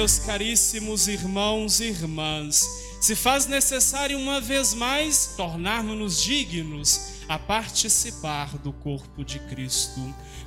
Meus caríssimos irmãos e irmãs, se faz necessário uma vez mais tornarmos-nos dignos a participar do corpo de Cristo.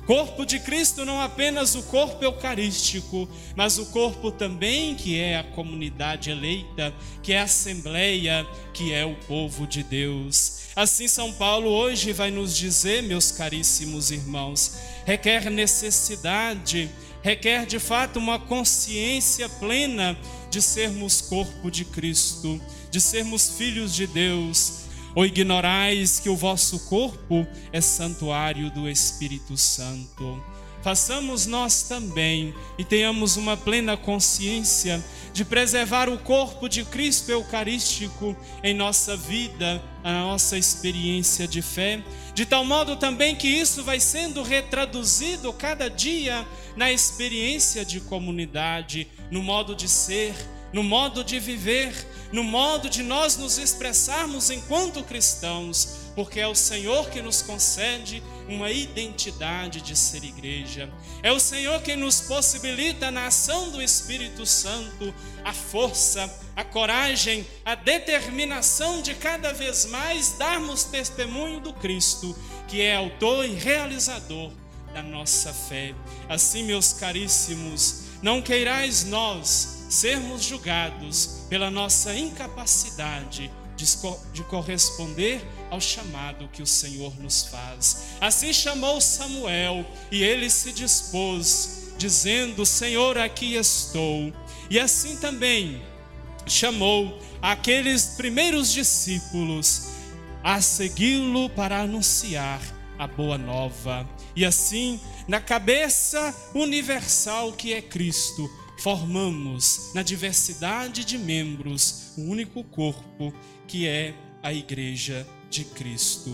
Corpo de Cristo não apenas o corpo eucarístico, mas o corpo também que é a comunidade eleita, que é a assembleia, que é o povo de Deus. Assim São Paulo hoje vai nos dizer, meus caríssimos irmãos, requer necessidade, requer de fato uma consciência plena de sermos corpo de Cristo, de sermos filhos de Deus ou ignorais que o vosso corpo é santuário do Espírito Santo? Façamos nós também e tenhamos uma plena consciência de preservar o corpo de Cristo Eucarístico em nossa vida, na nossa experiência de fé, de tal modo também que isso vai sendo retraduzido cada dia na experiência de comunidade, no modo de ser, no modo de viver, no modo de nós nos expressarmos enquanto cristãos, porque é o Senhor que nos concede uma identidade de ser igreja. É o Senhor que nos possibilita na ação do Espírito Santo a força, a coragem, a determinação de cada vez mais darmos testemunho do Cristo, que é autor e realizador da nossa fé. Assim, meus caríssimos, não queirais nós sermos julgados pela nossa incapacidade de, de corresponder ao chamado que o Senhor nos faz. Assim chamou Samuel e ele se dispôs, dizendo: Senhor, aqui estou. E assim também chamou aqueles primeiros discípulos a segui-lo para anunciar a boa nova. E assim, na cabeça universal que é Cristo, formamos na diversidade de membros o único corpo que é a Igreja de Cristo.